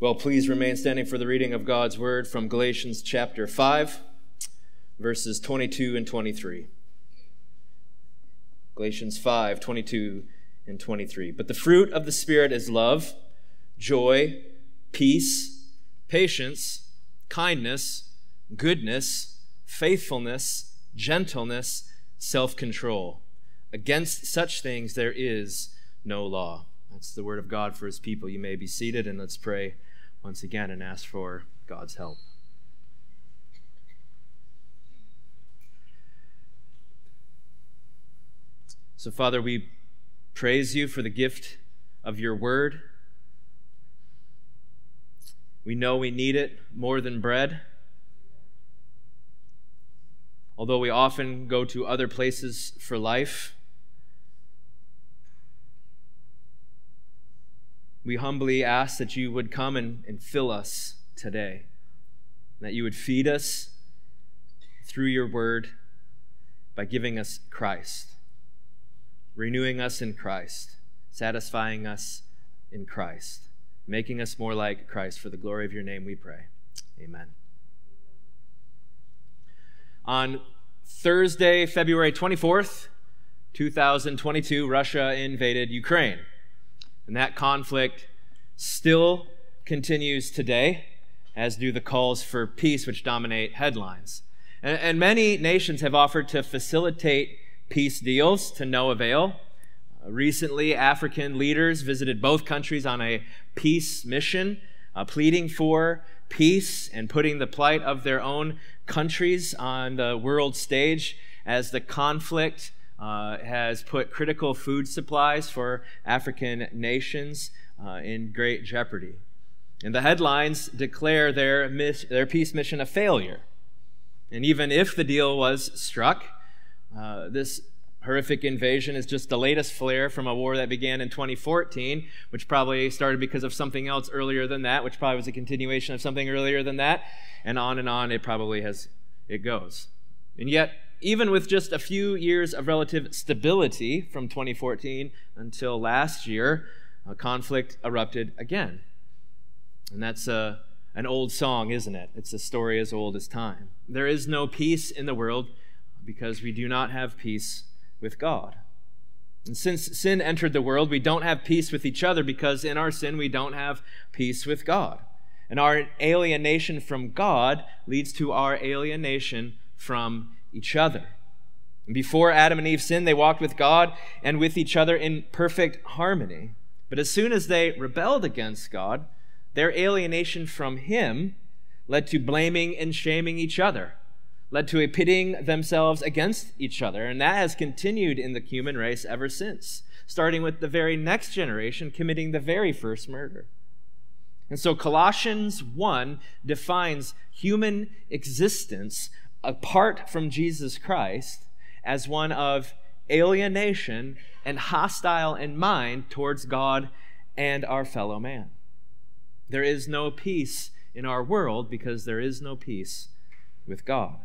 Well, please remain standing for the reading of God's word from Galatians chapter 5, verses 22 and 23. Galatians 5, 22 and 23. But the fruit of the Spirit is love, joy, peace, patience, kindness, goodness, faithfulness, gentleness, self control. Against such things there is no law. That's the word of God for his people. You may be seated and let's pray once again and ask for God's help. So, Father, we praise you for the gift of your word. We know we need it more than bread. Although we often go to other places for life, we humbly ask that you would come and, and fill us today, that you would feed us through your word by giving us Christ, renewing us in Christ, satisfying us in Christ, making us more like Christ. For the glory of your name, we pray. Amen. On Thursday, February 24th, 2022, Russia invaded Ukraine. And that conflict still continues today, as do the calls for peace, which dominate headlines. And, and many nations have offered to facilitate peace deals to no avail. Uh, recently, African leaders visited both countries on a peace mission, uh, pleading for peace and putting the plight of their own countries on the world stage as the conflict uh, has put critical food supplies for African nations uh, in great jeopardy. And the headlines declare their, their peace mission a failure. And even if the deal was struck, uh, this horrific invasion is just the latest flare from a war that began in 2014, which probably started because of something else earlier than that, which probably was a continuation of something earlier than that, and on and on it probably has it goes. And yet, even with just a few years of relative stability from 2014 until last year, a conflict erupted again. And that's a, an old song, isn't it? It's a story as old as time. There is no peace in the world because we do not have peace with God. And since sin entered the world, we don't have peace with each other because in our sin we don't have peace with God. And our alienation from God leads to our alienation from each other. Before Adam and Eve sinned, they walked with God and with each other in perfect harmony. But as soon as they rebelled against God, their alienation from Him led to blaming and shaming each other, led to a pitting themselves against each other. And that has continued in the human race ever since, starting with the very next generation committing the very first murder. And so Colossians 1 defines human existence apart from Jesus Christ as one of alienation and hostile in mind towards God and our fellow man. There is no peace in our world because there is no peace with God.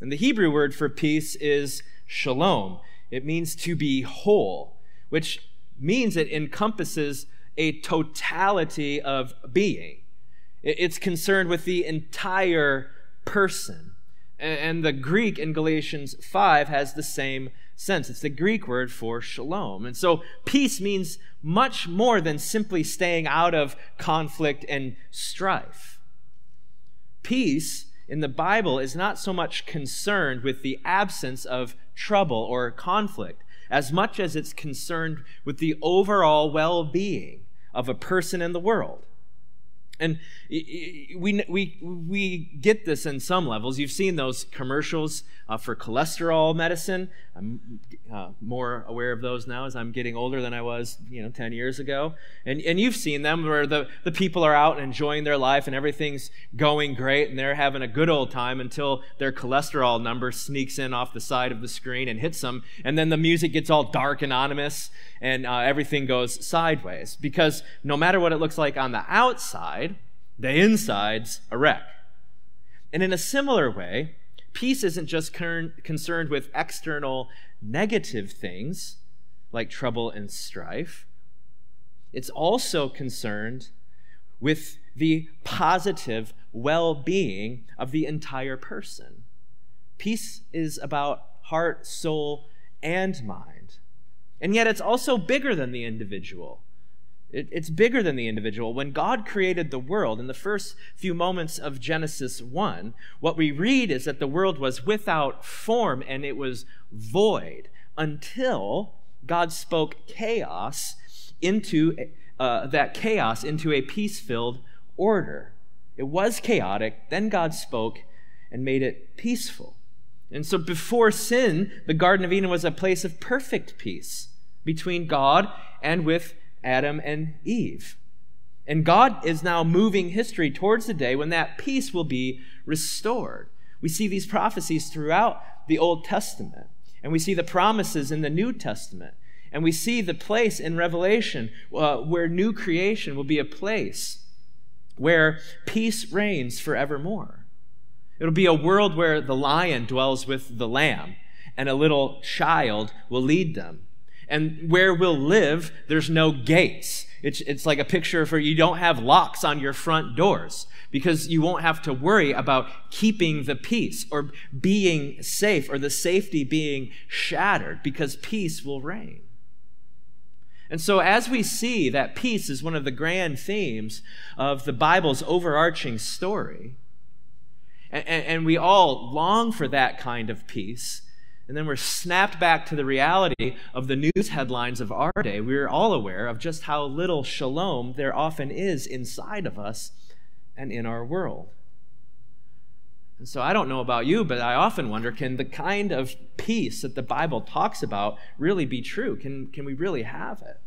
And the Hebrew word for peace is shalom. It means to be whole, which means it encompasses a totality of being. It's concerned with the entire person. And the Greek in Galatians 5 has the same sense. It's the Greek word for shalom. And so peace means much more than simply staying out of conflict and strife. Peace in the Bible is not so much concerned with the absence of trouble or conflict as much as it's concerned with the overall well being of a person in the world. And we, we, we get this in some levels. You've seen those commercials uh, for cholesterol medicine. I'm uh, more aware of those now as I'm getting older than I was, you know, 10 years ago. And, and you've seen them where the, the people are out and enjoying their life and everything's going great and they're having a good old time until their cholesterol number sneaks in off the side of the screen and hits them. And then the music gets all dark and ominous and uh, everything goes sideways. Because no matter what it looks like on the outside, the inside's a wreck. And in a similar way, peace isn't just concerned with external negative things like trouble and strife, it's also concerned with the positive well being of the entire person. Peace is about heart, soul, and mind. And yet it's also bigger than the individual. It, it's bigger than the individual. When God created the world, in the first few moments of Genesis 1, what we read is that the world was without form and it was void until God spoke chaos into uh, that chaos into a peace filled order. It was chaotic, then God spoke and made it peaceful. And so before sin, the Garden of Eden was a place of perfect peace between God and with Adam and Eve. And God is now moving history towards the day when that peace will be restored. We see these prophecies throughout the Old Testament, and we see the promises in the New Testament, and we see the place in Revelation uh, where new creation will be a place where peace reigns forevermore. It'll be a world where the lion dwells with the lamb, and a little child will lead them and where we'll live, there's no gates. It's, it's like a picture for you don't have locks on your front doors because you won't have to worry about keeping the peace or being safe or the safety being shattered because peace will reign. And so, as we see that peace is one of the grand themes of the Bible's overarching story, and, and we all long for that kind of peace, and then we're snapped back to the reality of the news headlines of our day. We're all aware of just how little shalom there often is inside of us and in our world. And so I don't know about you, but I often wonder can the kind of peace that the Bible talks about really be true? Can, can we really have it?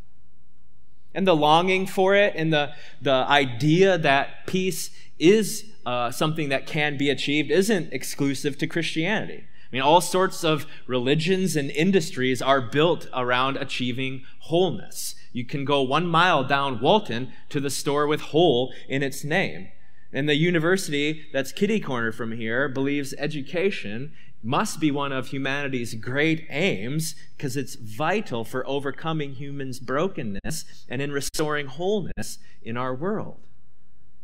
And the longing for it and the, the idea that peace is uh, something that can be achieved isn't exclusive to Christianity. I mean, all sorts of religions and industries are built around achieving wholeness. You can go one mile down Walton to the store with whole in its name. And the university that's kitty corner from here believes education must be one of humanity's great aims because it's vital for overcoming humans' brokenness and in restoring wholeness in our world.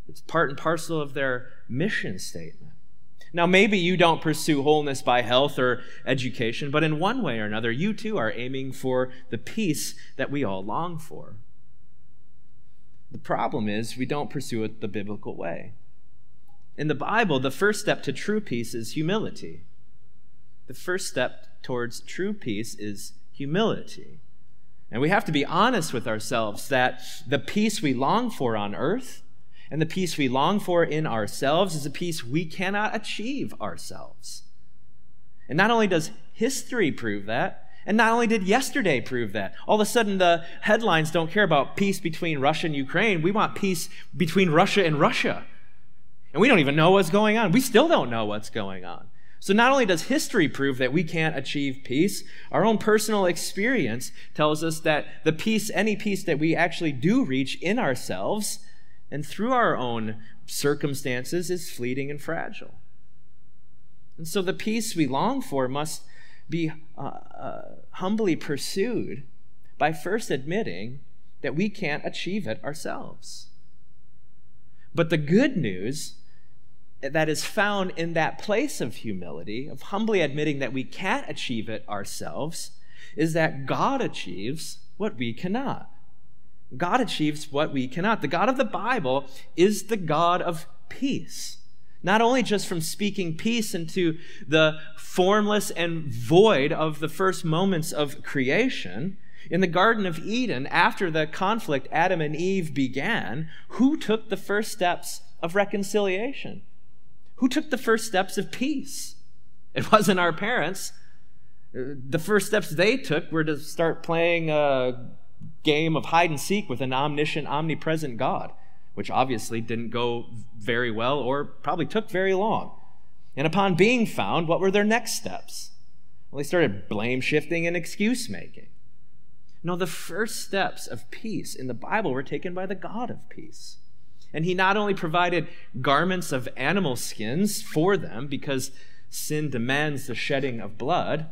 It's part and parcel of their mission statement. Now, maybe you don't pursue wholeness by health or education, but in one way or another, you too are aiming for the peace that we all long for. The problem is, we don't pursue it the biblical way. In the Bible, the first step to true peace is humility. The first step towards true peace is humility. And we have to be honest with ourselves that the peace we long for on earth and the peace we long for in ourselves is a peace we cannot achieve ourselves. And not only does history prove that, and not only did yesterday prove that, all of a sudden the headlines don't care about peace between Russia and Ukraine. We want peace between Russia and Russia. And we don't even know what's going on. We still don't know what's going on. So not only does history prove that we can't achieve peace, our own personal experience tells us that the peace, any peace that we actually do reach in ourselves, and through our own circumstances is fleeting and fragile. And so the peace we long for must be uh, uh, humbly pursued by first admitting that we can't achieve it ourselves. But the good news that is found in that place of humility, of humbly admitting that we can't achieve it ourselves, is that God achieves what we cannot. God achieves what we cannot. The God of the Bible is the God of peace. Not only just from speaking peace into the formless and void of the first moments of creation, in the Garden of Eden, after the conflict Adam and Eve began, who took the first steps of reconciliation? Who took the first steps of peace? It wasn't our parents. The first steps they took were to start playing uh, game of hide and seek with an omniscient, omnipresent God, which obviously didn't go very well or probably took very long. And upon being found, what were their next steps? Well, they started blame shifting and excuse making. No, the first steps of peace in the Bible were taken by the God of peace. And he not only provided garments of animal skins for them because sin demands the shedding of blood,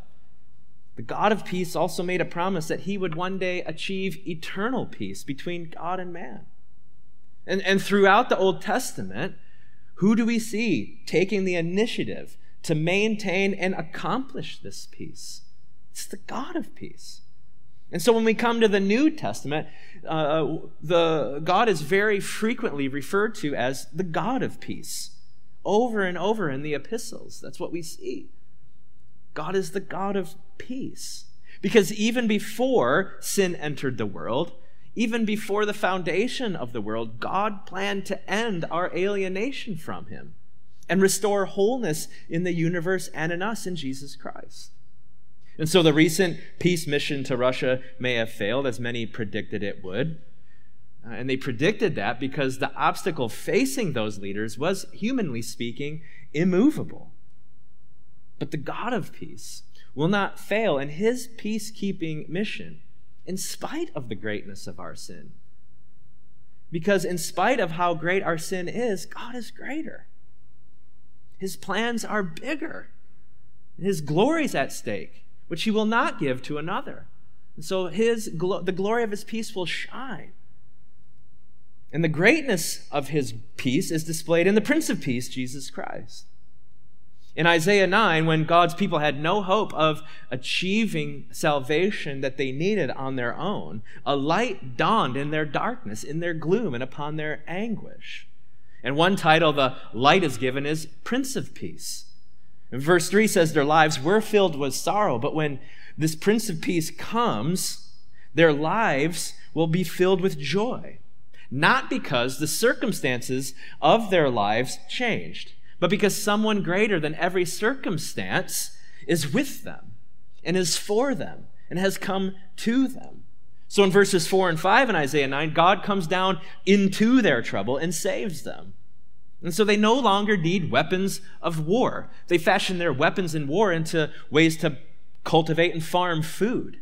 the God of peace also made a promise that he would one day achieve eternal peace between God and man. And, and throughout the Old Testament, who do we see taking the initiative to maintain and accomplish this peace? It's the God of peace. And so when we come to the New Testament, uh, the God is very frequently referred to as the God of peace. Over and over in the epistles. That's what we see. God is the God of peace. Because even before sin entered the world, even before the foundation of the world, God planned to end our alienation from Him and restore wholeness in the universe and in us in Jesus Christ. And so the recent peace mission to Russia may have failed, as many predicted it would. Uh, and they predicted that because the obstacle facing those leaders was, humanly speaking, immovable. But the God of peace will not fail in his peacekeeping mission, in spite of the greatness of our sin. Because, in spite of how great our sin is, God is greater. His plans are bigger. His glory is at stake which he will not give to another. And so his the glory of his peace will shine. And the greatness of his peace is displayed in the Prince of Peace, Jesus Christ. In Isaiah 9, when God's people had no hope of achieving salvation that they needed on their own, a light dawned in their darkness, in their gloom, and upon their anguish. And one title the light is given is Prince of Peace. And verse 3 says their lives were filled with sorrow, but when this Prince of Peace comes, their lives will be filled with joy. Not because the circumstances of their lives changed, but because someone greater than every circumstance is with them and is for them and has come to them. So in verses 4 and 5 in Isaiah 9, God comes down into their trouble and saves them. And so they no longer need weapons of war. They fashion their weapons in war into ways to cultivate and farm food.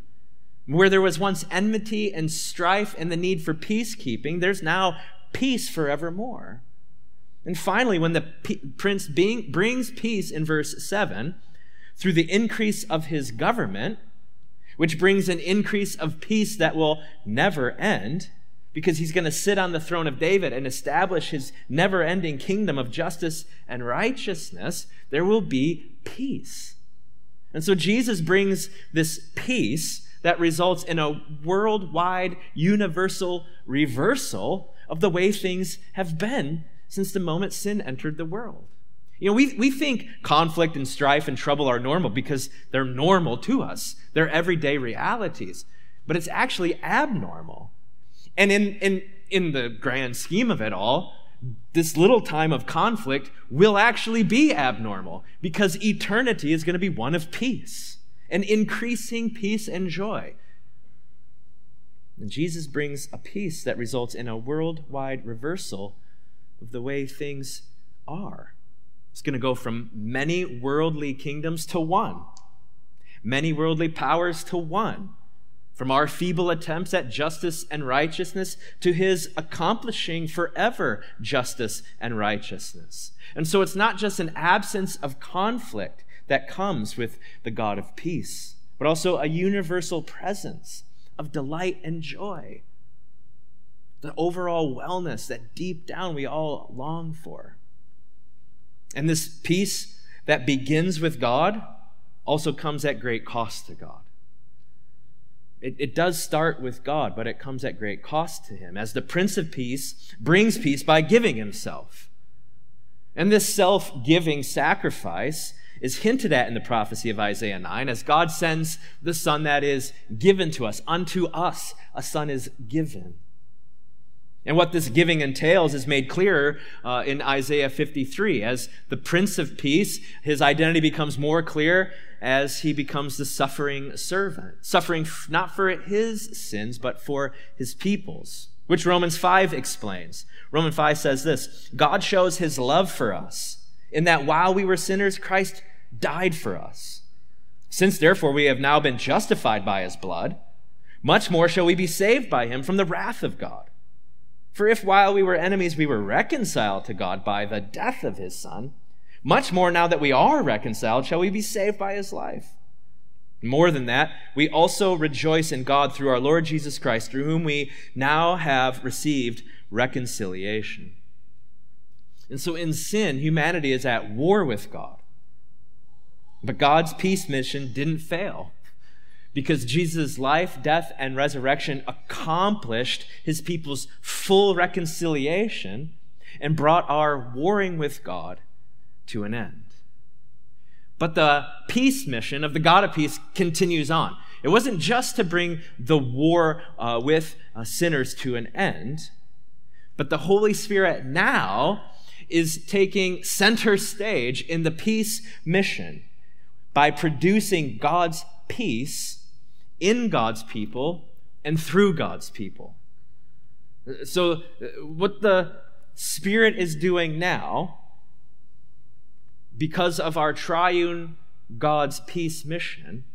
Where there was once enmity and strife and the need for peacekeeping, there's now peace forevermore. And finally, when the P- prince being, brings peace in verse 7, through the increase of his government, which brings an increase of peace that will never end, because he's going to sit on the throne of David and establish his never ending kingdom of justice and righteousness, there will be peace. And so Jesus brings this peace that results in a worldwide, universal reversal of the way things have been since the moment sin entered the world. You know, we, we think conflict and strife and trouble are normal because they're normal to us. They're everyday realities. But it's actually abnormal and in, in, in the grand scheme of it all, this little time of conflict will actually be abnormal because eternity is going to be one of peace and increasing peace and joy. And Jesus brings a peace that results in a worldwide reversal of the way things are. It's going to go from many worldly kingdoms to one, many worldly powers to one from our feeble attempts at justice and righteousness to his accomplishing forever justice and righteousness. And so it's not just an absence of conflict that comes with the God of peace, but also a universal presence of delight and joy. The overall wellness that deep down we all long for. And this peace that begins with God also comes at great cost to God. It, it, does start with God, but it comes at great cost to him, as the Prince of Peace brings peace by giving himself. And this self giving sacrifice is hinted at in the prophecy of Isaiah 9 as God sends the Son that is given to us. Unto us a Son is given. And what this giving entails is made clearer uh, in Isaiah 53. As the Prince of Peace, his identity becomes more clear as he becomes the suffering servant, suffering not for his sins, but for his people's, which Romans 5 explains. Romans 5 says this God shows his love for us in that while we were sinners, Christ died for us. Since therefore we have now been justified by his blood, much more shall we be saved by him from the wrath of God. For if while we were enemies we were reconciled to God by the death of his Son, much more now that we are reconciled shall we be saved by his life. More than that, we also rejoice in God through our Lord Jesus Christ, through whom we now have received reconciliation. And so in sin, humanity is at war with God. But God's peace mission didn't fail because Jesus' life, death, and resurrection accomplished his people's full reconciliation and brought our warring with God to an end. But the peace mission of the God of peace continues on. It wasn't just to bring the war uh, with uh, sinners to an end, but the Holy Spirit now is taking center stage in the peace mission by producing God's peace in God's people and through God's people. So, uh, what the Spirit is doing now, because of our triune God's peace mission,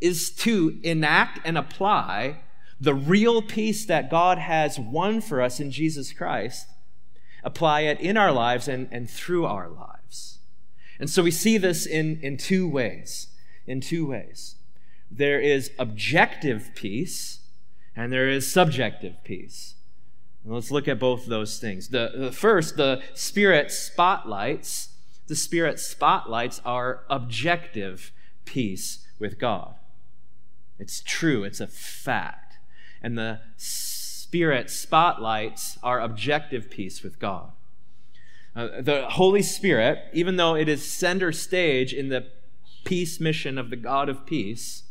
is to enact and apply the real peace that God has won for us in Jesus Christ, apply it in our lives and, and through our lives. And so we see this in, in two ways. In two ways. There is objective peace and there is subjective peace. And let's look at both those things. The, the first, the Spirit spotlights, the Spirit spotlights our objective peace with God. It's true, it's a fact. And the Spirit spotlights our objective peace with God. Uh, the Holy Spirit, even though it is center stage in the peace mission of the God of peace,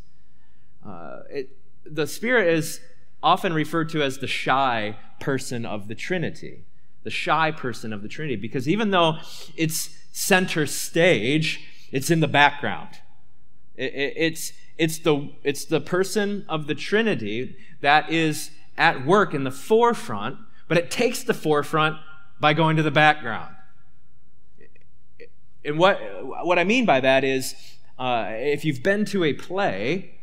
uh, it, the Spirit is often referred to as the shy person of the Trinity. The shy person of the Trinity, because even though it's center stage, it's in the background. It, it, it's, it's, the, it's the person of the Trinity that is at work in the forefront, but it takes the forefront by going to the background. And what, what I mean by that is uh, if you've been to a play,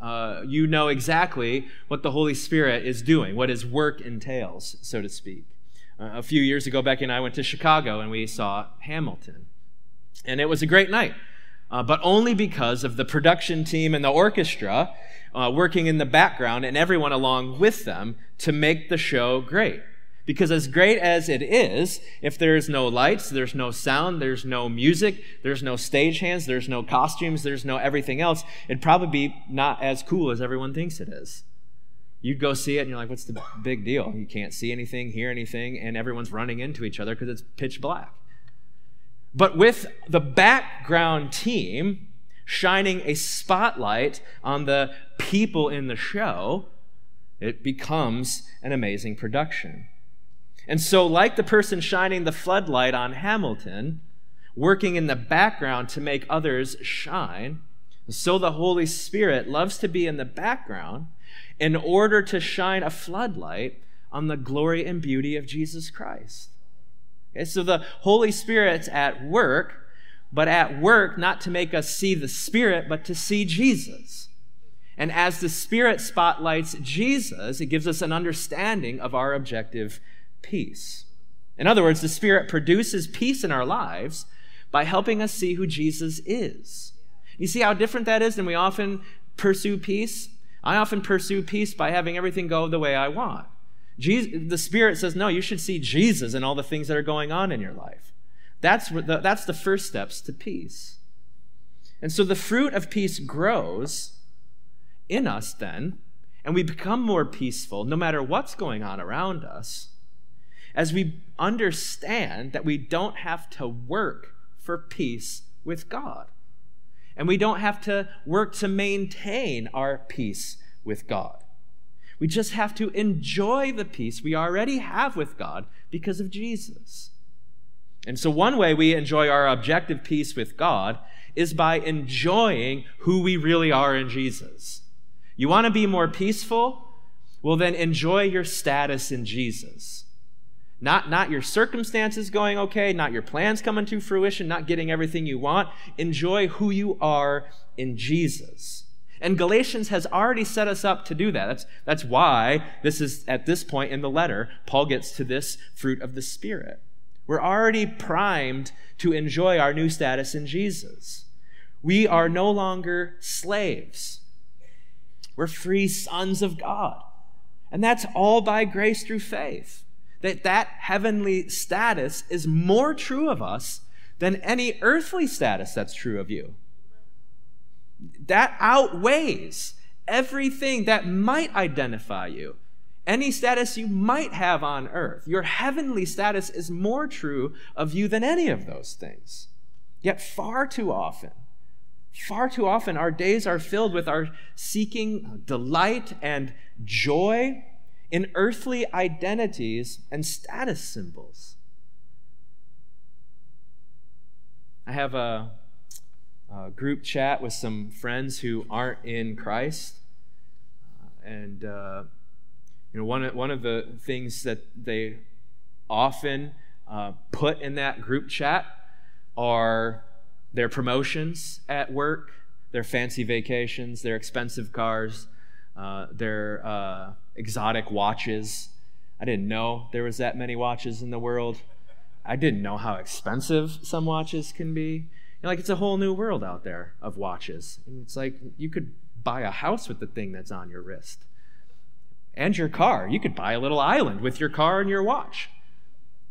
uh, you know exactly what the Holy Spirit is doing, what his work entails, so to speak. Uh, a few years ago, Becky and I went to Chicago and we saw Hamilton. And it was a great night, uh, but only because of the production team and the orchestra uh, working in the background and everyone along with them to make the show great. Because as great as it is, if there's no lights, there's no sound, there's no music, there's no stagehands, there's no costumes, there's no everything else, it'd probably be not as cool as everyone thinks it is. You'd go see it and you're like, what's the big deal? You can't see anything, hear anything, and everyone's running into each other because it's pitch black. But with the background team shining a spotlight on the people in the show, it becomes an amazing production. And so, like the person shining the floodlight on Hamilton, working in the background to make others shine, so the Holy Spirit loves to be in the background in order to shine a floodlight on the glory and beauty of Jesus Christ. Okay, so the Holy Spirit's at work, but at work not to make us see the Spirit, but to see Jesus. And as the Spirit spotlights Jesus, it gives us an understanding of our objective peace. In other words, the Spirit produces peace in our lives by helping us see who Jesus is. You see how different that is than we often pursue peace? I often pursue peace by having everything go the way I want. Jesus, the Spirit says, no, you should see Jesus and all the things that are going on in your life. That's the, that's the first steps to peace. And so the fruit of peace grows in us then, and we become more peaceful no matter what's going on around us as we understand that we don't have to work for peace with God. And we don't have to work to maintain our peace with God. We just have to enjoy the peace we already have with God because of Jesus. And so, one way we enjoy our objective peace with God is by enjoying who we really are in Jesus. You want to be more peaceful? Well, then enjoy your status in Jesus. Not, not your circumstances going okay, not your plans coming to fruition, not getting everything you want. Enjoy who you are in Jesus. And Galatians has already set us up to do that. That's, that's why this is at this point in the letter, Paul gets to this fruit of the Spirit. We're already primed to enjoy our new status in Jesus. We are no longer slaves. We're free sons of God. And that's all by grace through faith. That that heavenly status is more true of us than any earthly status that's true of you. That outweighs everything that might identify you, any status you might have on earth. Your heavenly status is more true of you than any of those things. Yet, far too often, far too often, our days are filled with our seeking delight and joy in earthly identities and status symbols. I have a, a group chat with some friends who aren't in Christ. Uh, and, uh, you know, one, one of the things that they often uh, put in that group chat are their promotions at work, their fancy vacations, their expensive cars, uh, their uh, exotic watches. I didn't know there was that many watches in the world. I didn't know how expensive some watches can be. You know, like it's a whole new world out there of watches. And it's like you could buy a house with the thing that's on your wrist. And your car. You could buy a little island with your car and your watch.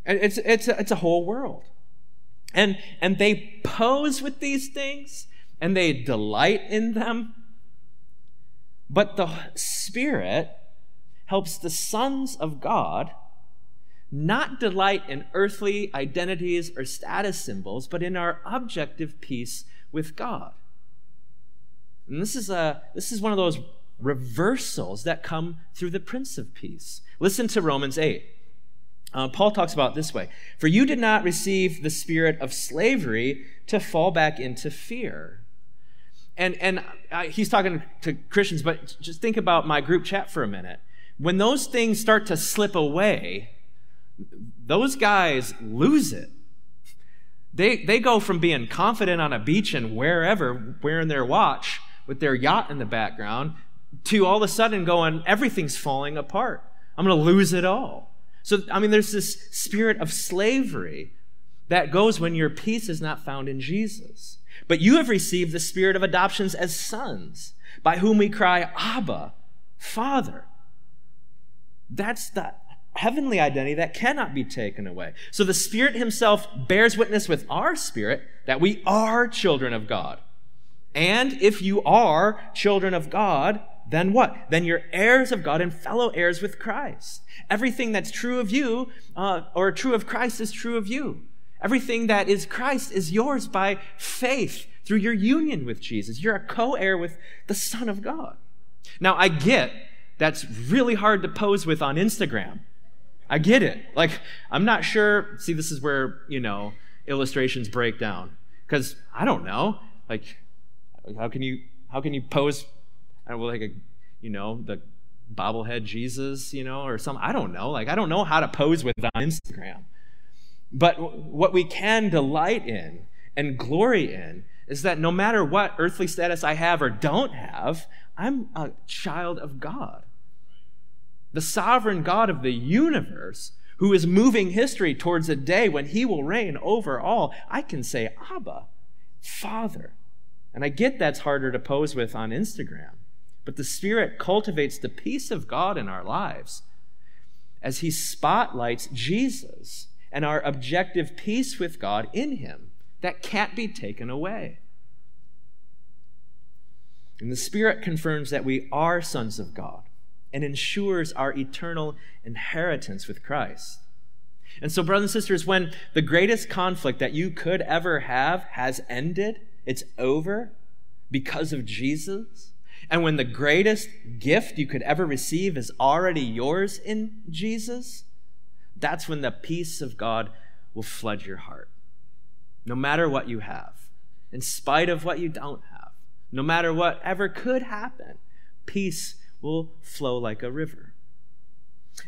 And it's, it's, a, it's a whole world. And, and they pose with these things and they delight in them. But the Spirit helps the sons of God not delight in earthly identities or status symbols, but in our objective peace with God. And this is, a, this is one of those reversals that come through the Prince of Peace. Listen to Romans 8. Uh, Paul talks about this way For you did not receive the spirit of slavery to fall back into fear. And, and uh, he's talking to Christians, but just think about my group chat for a minute. When those things start to slip away, those guys lose it. They, they go from being confident on a beach and wherever, wearing their watch with their yacht in the background, to all of a sudden going, everything's falling apart. I'm going to lose it all. So, I mean, there's this spirit of slavery that goes when your peace is not found in Jesus. But you have received the spirit of adoptions as sons, by whom we cry, Abba, Father. That's the heavenly identity that cannot be taken away. So the Spirit Himself bears witness with our spirit that we are children of God. And if you are children of God, then what? Then you're heirs of God and fellow heirs with Christ. Everything that's true of you uh, or true of Christ is true of you. Everything that is Christ is yours by faith through your union with Jesus. You're a co heir with the Son of God. Now, I get that's really hard to pose with on Instagram. I get it. Like, I'm not sure. See, this is where, you know, illustrations break down. Because I don't know. Like, how can you how can you pose I don't know, like a you know, the bobblehead Jesus, you know, or some I don't know. Like I don't know how to pose with on Instagram. But what we can delight in and glory in is that no matter what earthly status I have or don't have, I'm a child of God the sovereign God of the universe, who is moving history towards a day when he will reign over all, I can say, Abba, Father. And I get that's harder to pose with on Instagram. But the Spirit cultivates the peace of God in our lives as He spotlights Jesus and our objective peace with God in Him that can't be taken away. And the Spirit confirms that we are sons of God and ensures our eternal inheritance with Christ. And so, brothers and sisters, when the greatest conflict that you could ever have has ended, it's over because of Jesus, and when the greatest gift you could ever receive is already yours in Jesus, that's when the peace of God will flood your heart. No matter what you have, in spite of what you don't have, no matter whatever could happen, peace will flow like a river.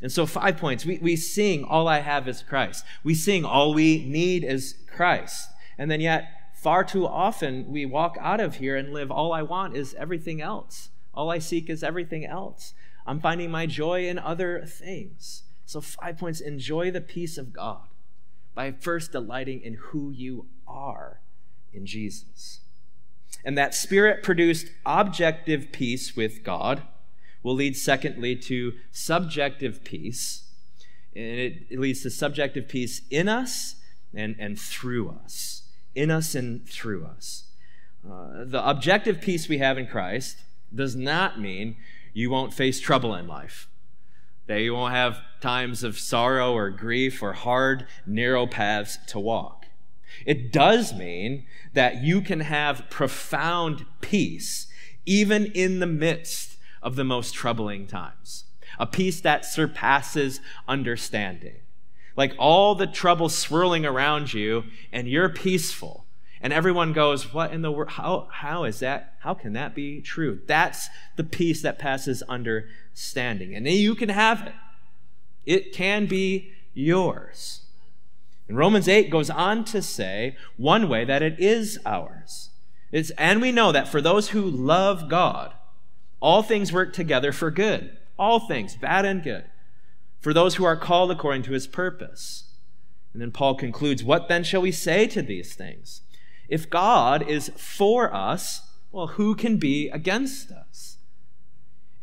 And so, five points. We, we sing, All I Have is Christ. We sing, All we need is Christ. And then, yet, far too often, we walk out of here and live, All I want is everything else. All I seek is everything else. I'm finding my joy in other things. So, five points enjoy the peace of God by first delighting in who you are in Jesus. And that spirit produced objective peace with God will lead, secondly, to subjective peace And it, leads to subjective peace in us and, and through us. In us and through us. Uh, the objective peace we have in Christ does not mean you won't face trouble in life, that you won't have times of sorrow or grief or hard, narrow paths to walk. It does mean that you can have profound peace even in the midst of the most troubling times, a peace that surpasses understanding. Like all the trouble swirling around you, and you're peaceful and everyone goes, What in the world? How, how is that? How can that be true? That's the peace that passes understanding. And you can have it, it can be yours. And Romans 8 goes on to say one way that it is ours. It's, and we know that for those who love God, all things work together for good. All things, bad and good. For those who are called according to his purpose. And then Paul concludes, What then shall we say to these things? If God is for us, well, who can be against us?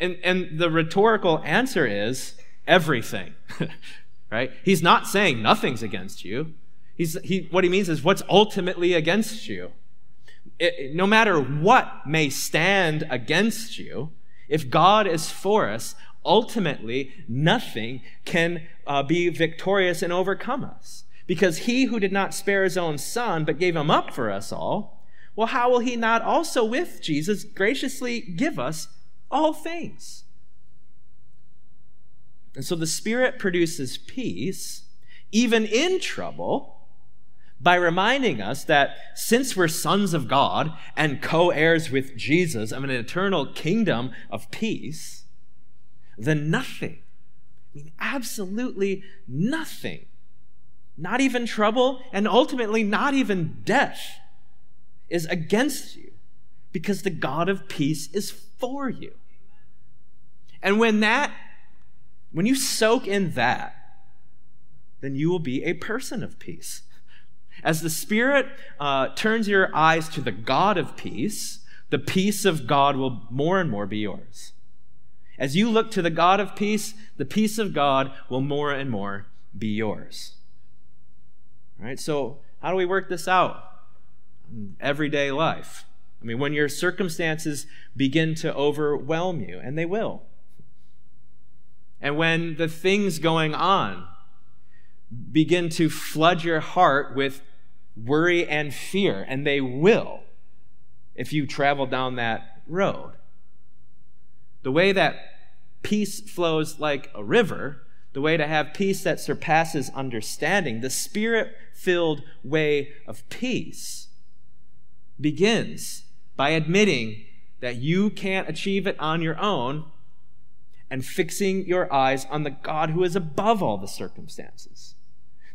And, and the rhetorical answer is everything, right? He's not saying nothing's against you. He's, he, what he means is what's ultimately against you. It, no matter what may stand against you, if God is for us, ultimately nothing can uh, be victorious and overcome us. Because he who did not spare his own son, but gave him up for us all, well, how will he not also with Jesus graciously give us all things? And so the Spirit produces peace, even in trouble, by reminding us that since we're sons of God and co heirs with Jesus of an eternal kingdom of peace, then nothing, I mean, absolutely nothing not even trouble, and ultimately not even death is against you because the God of peace is for you. And when that, when you soak in that, then you will be a person of peace. As the Spirit uh, turns your eyes to the God of peace, the peace of God will more and more be yours. As you look to the God of peace, the peace of God will more and more be yours. Right? So, how do we work this out? In everyday life. I mean, when your circumstances begin to overwhelm you, and they will. And when the things going on begin to flood your heart with worry and fear, and they will if you travel down that road. The way that peace flows like a river the way to have peace that surpasses understanding, the spirit filled way of peace, begins by admitting that you can't achieve it on your own and fixing your eyes on the God who is above all the circumstances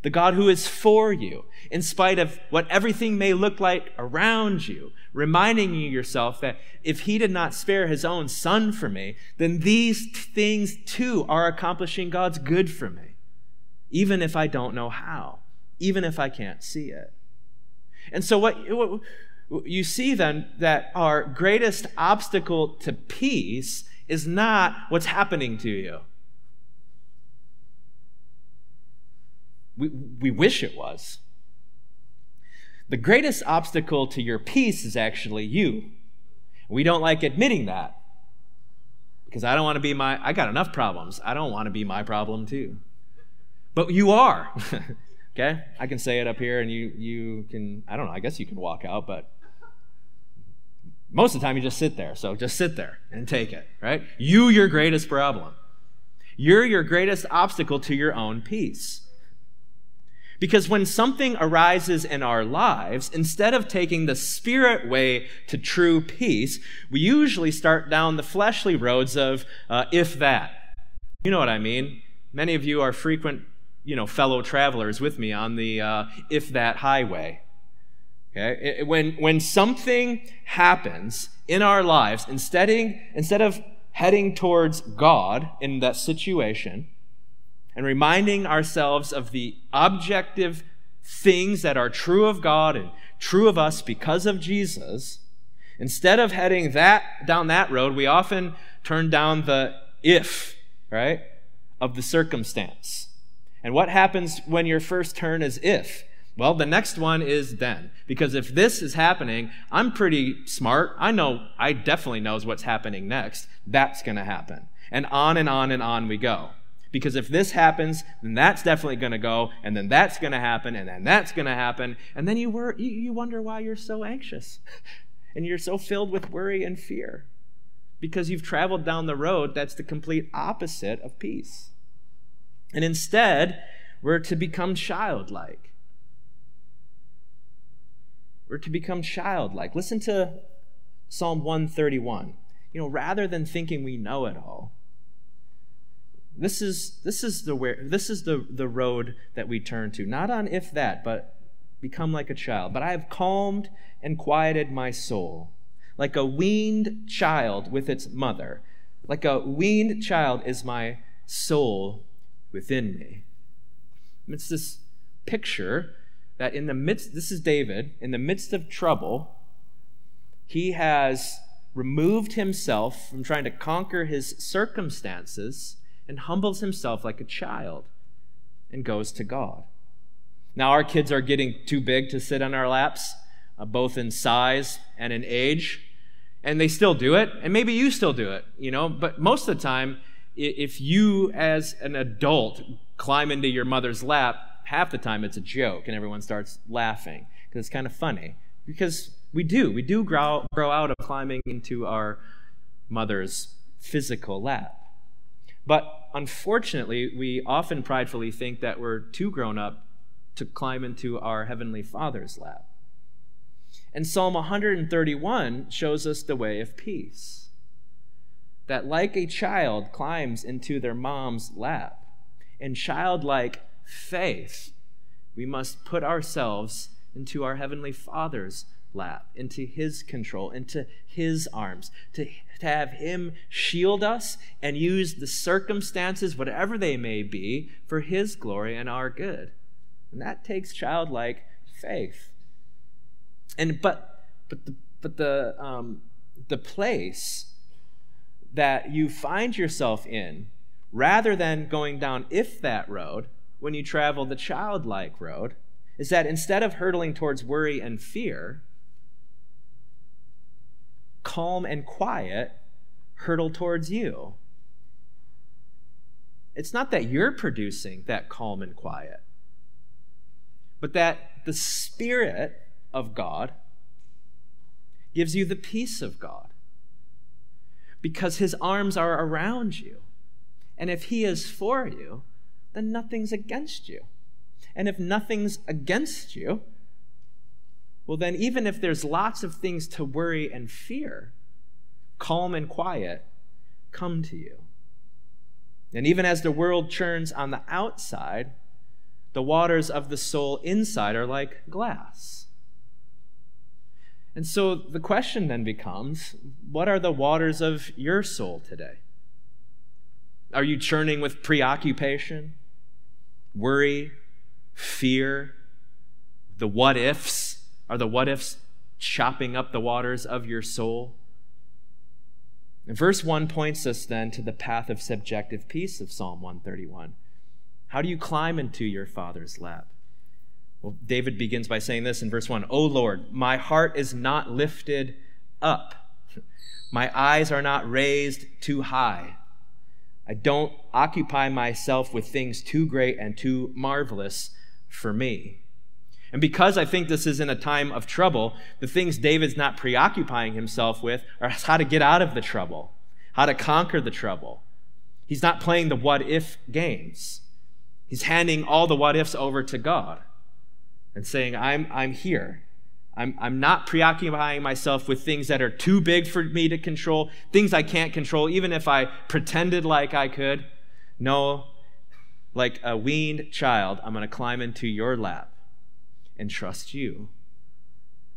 the God who is for you, in spite of what everything may look like around you, reminding you yourself that if he did not spare his own son for me, then these things too are accomplishing God's good for me, even if I don't know how, even if I can't see it. And so, what, what you see then that our greatest obstacle to peace is not what's happening to you. We, we wish it was. The greatest obstacle to your peace is actually you. We don't like admitting that because I don't want to be my, I got enough problems. I don't want to be my problem too. But you are. okay? I can say it up here and you, you can, I don't know, I guess you can walk out, but most of the time you just sit there. So just sit there and take it, right? You, your greatest problem. You're your greatest obstacle to your own peace. Because when something arises in our lives, instead of taking the spirit way to true peace, we usually start down the fleshly roads of uh, if that. You know what I mean? Many of you are frequent, you know, fellow travelers with me on the uh, if that highway. Okay? It, when, when something happens in our lives, instead, instead of heading towards God in that situation, and reminding ourselves of the objective things that are true of God and true of us because of Jesus, instead of heading that down that road, we often turn down the if, right, of the circumstance. And what happens when your first turn is if? Well, the next one is then. Because if this is happening, I'm pretty smart. I know, I definitely knows what's happening next. That's going to happen. And on and on and on we go. Because if this happens, then that's definitely going to go, and then that's going to happen, and then that's going to happen. And then you, wor- you wonder why you're so anxious. and you're so filled with worry and fear. Because you've traveled down the road that's the complete opposite of peace. And instead, we're to become childlike. We're to become childlike. Listen to Psalm 131. You know, rather than thinking we know it all, this is this is the where this is the, the road that we turn to. Not on if that, but become like a child. But I have calmed and quieted my soul, like a weaned child with its mother. Like a weaned child is my soul within me. It's this picture that in the midst, this is David, in the midst of trouble, he has removed himself from trying to conquer his circumstances and humbles himself like a child and goes to God. Now, our kids are getting too big to sit on our laps, uh, both in size and in age, and they still do it, and maybe you still do it, you know, but most of the time, if you as an adult climb into your mother's lap, half the time it's a joke and everyone starts laughing because it's kind of funny. Because we do, we do grow, grow out of climbing into our mother's physical lap. But unfortunately, we often pridefully think that we're too grown up to climb into our Heavenly Father's lap. And Psalm 131 shows us the way of peace. That, like a child climbs into their mom's lap, in childlike faith, we must put ourselves into our Heavenly Father's lap, into His control, into His arms, to, to have Him shield us and use the circumstances, whatever they may be, for His glory and our good. And that takes childlike faith. And but but the but the um, the place that you find yourself in, rather than going down if that road, when you travel the childlike road, is that instead of hurtling towards worry and fear, calm and quiet hurtle towards you. It's not that you're producing that calm and quiet, but that the Spirit of God gives you the peace of God because His arms are around you. And if He is for you, then nothing's against you. And if nothing's against you, well, then, even if there's lots of things to worry and fear, calm and quiet come to you. And even as the world churns on the outside, the waters of the soul inside are like glass. And so the question then becomes what are the waters of your soul today? Are you churning with preoccupation, worry, fear, the what ifs? Are the what ifs chopping up the waters of your soul? And verse 1 points us then to the path of subjective peace of Psalm 131. How do you climb into your Father's lap? Well, David begins by saying this in verse 1 O Lord, my heart is not lifted up, my eyes are not raised too high. I don't occupy myself with things too great and too marvelous for me. And because I think this is in a time of trouble, the things David's not preoccupying himself with are how to get out of the trouble, how to conquer the trouble. He's not playing the what if games. He's handing all the what ifs over to God and saying, I'm, I'm here. I'm, I'm not preoccupying myself with things that are too big for me to control, things I can't control, even if I pretended like I could. No, like a weaned child, I'm going to climb into your lap and trust you.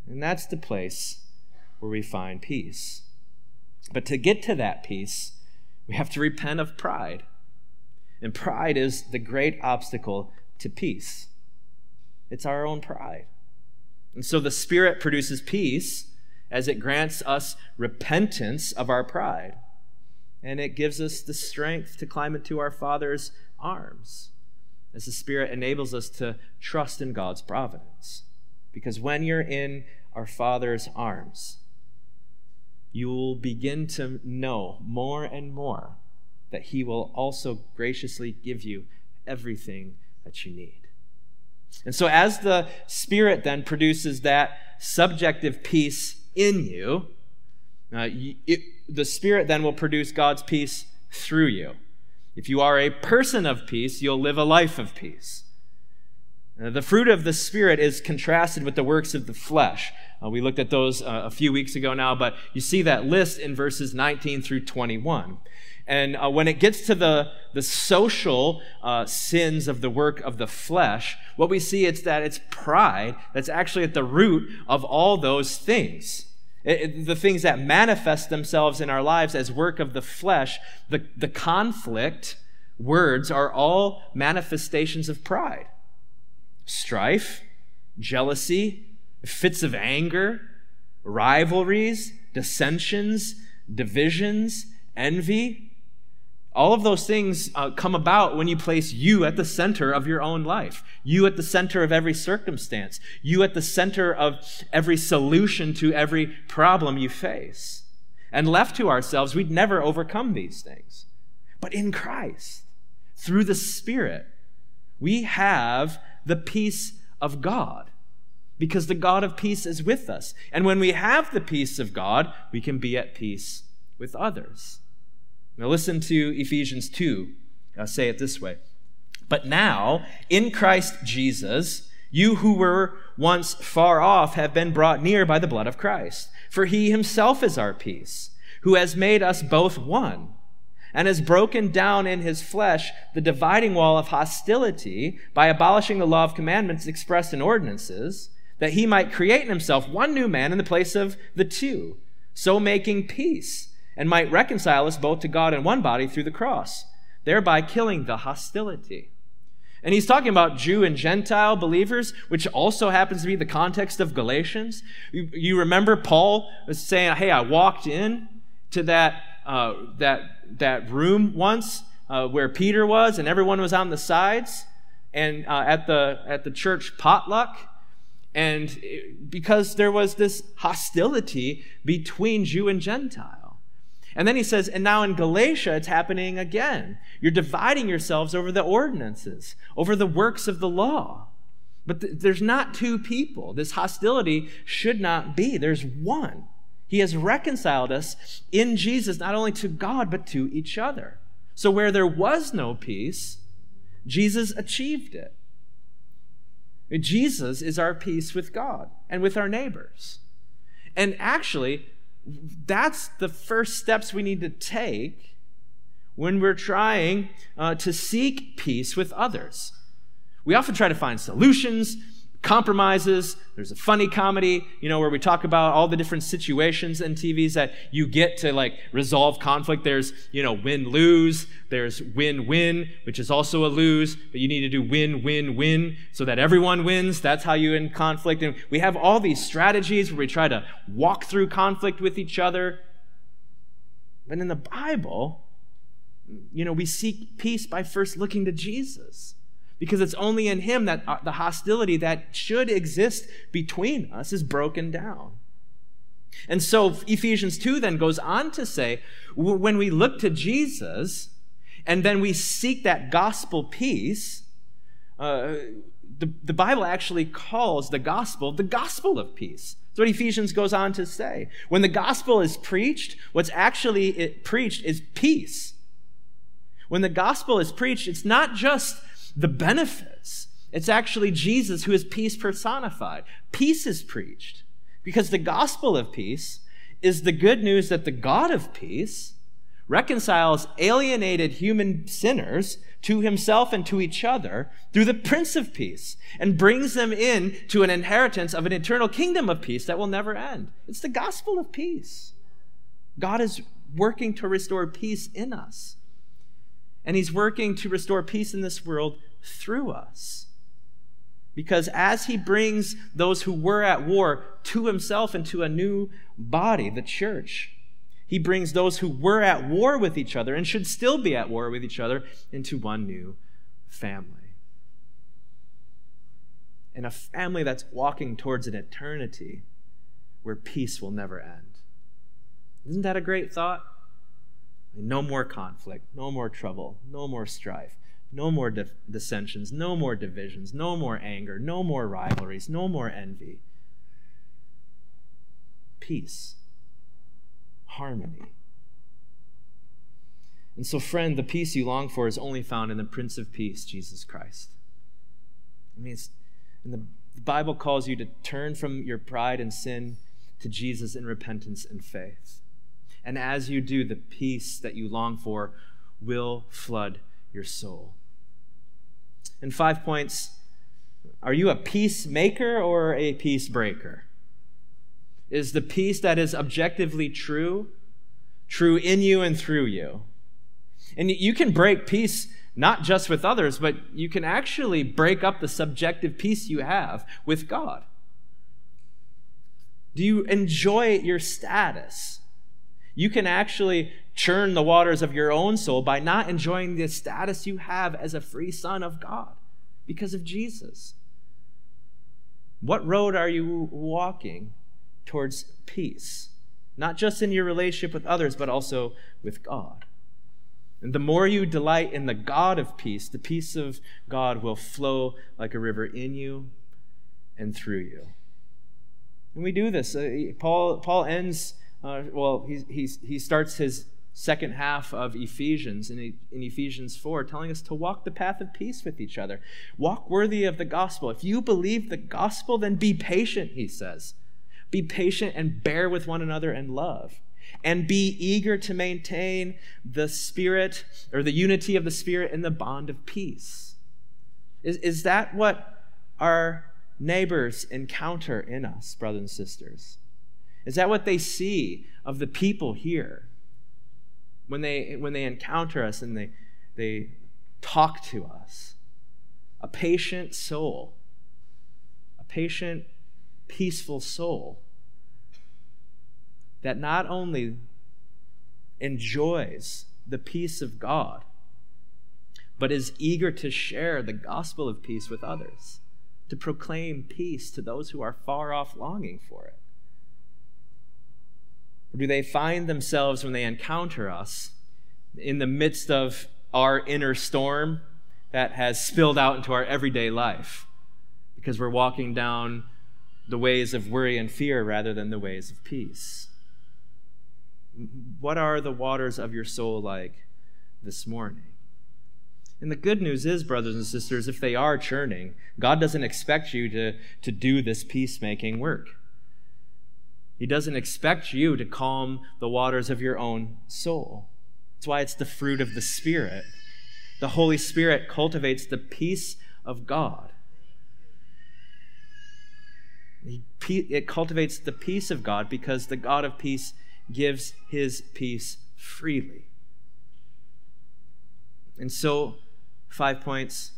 And that's the place where we find peace. But to get to that peace, we have to repent of pride. And pride is the great obstacle to peace. It's our own pride. And so the Spirit produces peace as it grants us repentance of our pride. And it gives us the strength to climb into our Father's arms. As the Spirit enables us to trust in God's providence. Because when you're in our Father's arms, you will begin to know more and more that He will also graciously give you everything that you need. And so, as the Spirit then produces that subjective peace in you, uh, it, the Spirit then will produce God's peace through you. If you are a person of peace, you'll live a life of peace. Uh, the fruit of the Spirit is contrasted with the works of the flesh. Uh, we looked at those uh, a few weeks ago now, but you see that list in verses 19 through 21. And uh, when it gets to the, the social uh, sins of the work of the flesh, what we see is that it's pride that's actually at the root of all those things. It, the things that manifest themselves in our lives as work of the flesh, the, the conflict words are all manifestations of pride. Strife, jealousy, fits of anger, rivalries, dissensions, divisions, envy, all of those things uh, come about when you place you at the center of your own life, you at the center of every circumstance, you at the center of every solution to every problem you face. And left to ourselves, we'd never overcome these things. But in Christ, through the Spirit, we have the peace of God because the God of peace is with us. And when we have the peace of God, we can be at peace with others. Now, listen to Ephesians 2 uh, say it this way. But now, in Christ Jesus, you who were once far off have been brought near by the blood of Christ. For he himself is our peace, who has made us both one, and has broken down in his flesh the dividing wall of hostility by abolishing the law of commandments expressed in ordinances, that he might create in himself one new man in the place of the two, so making peace and might reconcile us both to God in one body through the cross, thereby killing the hostility. And he's talking about Jew and Gentile believers, which also happens to be the context of Galatians. You, remember Paul was saying, "Hey, I walked in to that uh, that that room once uh, where Peter was, and everyone was on the sides, and uh, at the at the church potluck." And because there was this hostility between Jew and Gentile. And then he says, and now in Galatia, it's happening again. You're dividing yourselves over the ordinances, over the works of the law. But th- there's not two people. This hostility should not be. There's one. He has reconciled us in Jesus, not only to God, but to each other. So where there was no peace, Jesus achieved it. Jesus is our peace with God and with our neighbors. And actually, that's the first steps we need to take when we're trying uh, to seek peace with others. We often try to find solutions compromises. There's a funny comedy, you know, where we talk about all the different situations in TVs that you get to like resolve conflict. There's, you know, win lose. There's win win, which is also a lose, but you need to do win win win so that everyone wins. That's how you end conflict. And we have all these strategies where we try to walk through conflict with each other. But in the Bible, you know, we seek peace by first looking to Jesus because it's only in him that uh, the hostility that should exist between us is broken down. And so Ephesians 2 then goes on to say when we look to Jesus and then we seek that gospel peace, uh, the, the Bible actually calls the gospel the gospel of peace. That's what Ephesians goes on to say. When the gospel is preached, what's actually preached is peace. When the gospel is preached, it's not just the benefits. It's actually Jesus who is peace personified. Peace is preached because the gospel of peace is the good news that the God of peace reconciles alienated human sinners to himself and to each other through the Prince of Peace and brings them in to an inheritance of an eternal kingdom of peace that will never end. It's the gospel of peace. God is working to restore peace in us. And he's working to restore peace in this world through us. Because as he brings those who were at war to himself into a new body, the church, he brings those who were at war with each other and should still be at war with each other into one new family. and a family that's walking towards an eternity where peace will never end. Isn't that a great thought? No more conflict, no more trouble, no more strife, no more dissensions, no more divisions, no more anger, no more rivalries, no more envy. Peace, harmony. And so, friend, the peace you long for is only found in the Prince of Peace, Jesus Christ. I mean, and the, the Bible calls you to turn from your pride and sin to Jesus in repentance and faith. And as you do, the peace that you long for will flood your soul. In five points, are you a peacemaker or a peace breaker? Is the peace that is objectively true true in you and through you? And you can break peace not just with others, but you can actually break up the subjective peace you have with God. Do you enjoy your status? You can actually churn the waters of your own soul by not enjoying the status you have as a free son of God because of Jesus. What road are you walking towards peace? Not just in your relationship with others, but also with God. And the more you delight in the God of peace, the peace of God will flow like a river in you and through you. And we do this. Uh, Paul, Paul ends, uh, well, he, he, he starts his second half of Ephesians in, in Ephesians 4, telling us to walk the path of peace with each other. Walk worthy of the gospel. If you believe the gospel, then be patient, he says. Be patient and bear with one another in love and be eager to maintain the spirit or the unity of the spirit in the bond of peace. Is, is that what our neighbors encounter in us, brothers and sisters? Is that what they see of the people here when they, when they encounter us and they, they talk to us? A patient soul, a patient, peaceful soul that not only enjoys the peace of God, but is eager to share the gospel of peace with others, to proclaim peace to those who are far off longing for it? Or do they find themselves when they encounter us in the midst of our inner storm that has spilled out into our everyday life because we're walking down the ways of worry and fear rather than the ways of peace? What are the waters of your soul like this morning? And the good news is, brothers and sisters, if they are churning, God doesn't expect you to, to do this peacemaking work. He doesn't expect you to calm the waters of your own soul. That's why it's the fruit of the Spirit. The Holy Spirit cultivates the peace of God. It cultivates the peace of God because the God of peace gives his peace freely. And so, five points.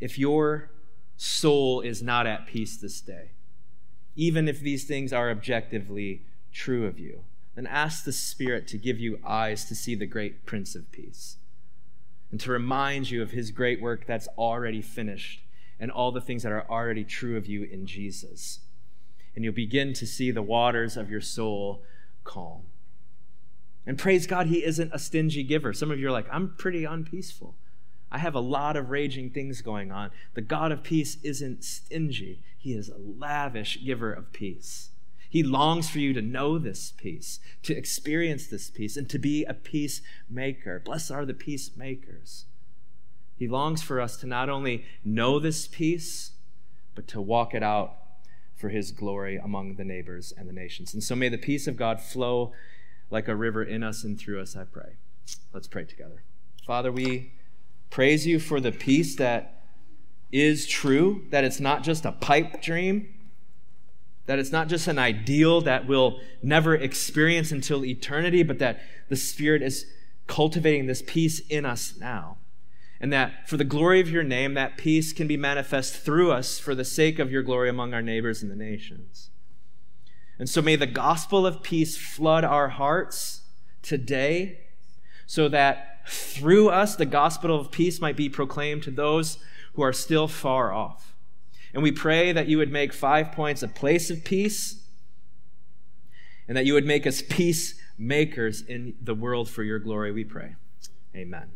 If your soul is not at peace this day, even if these things are objectively true of you, then ask the Spirit to give you eyes to see the great Prince of Peace and to remind you of his great work that's already finished and all the things that are already true of you in Jesus and you'll begin to see the waters of your soul calm. And praise God, He isn't a stingy giver. Some of you are like, I'm pretty unpeaceful. I have a lot of raging things going on. The God of peace isn't stingy, He is a lavish giver of peace. He longs for you to know this peace, to experience this peace, and to be a peacemaker. Blessed are the peacemakers. He longs for us to not only know this peace, but to walk it out for his glory among the neighbors and the nations. And so may the peace of God flow like a river in us and through us, I pray. Let's pray together. Father, we praise you for the peace that is true, that it's not just a pipe dream, that it's not just an ideal that we'll never experience until eternity, but that the Spirit is cultivating this peace in us now and that for the glory of your name, that peace can be manifest through us for the sake of your glory among our neighbors and the nations. And so may the gospel of peace flood our hearts today so that through us the gospel of peace might be proclaimed to those who are still far off. And we pray that you would make Five Points a place of peace and that you would make us peacemakers in the world for your glory, we pray. Amen.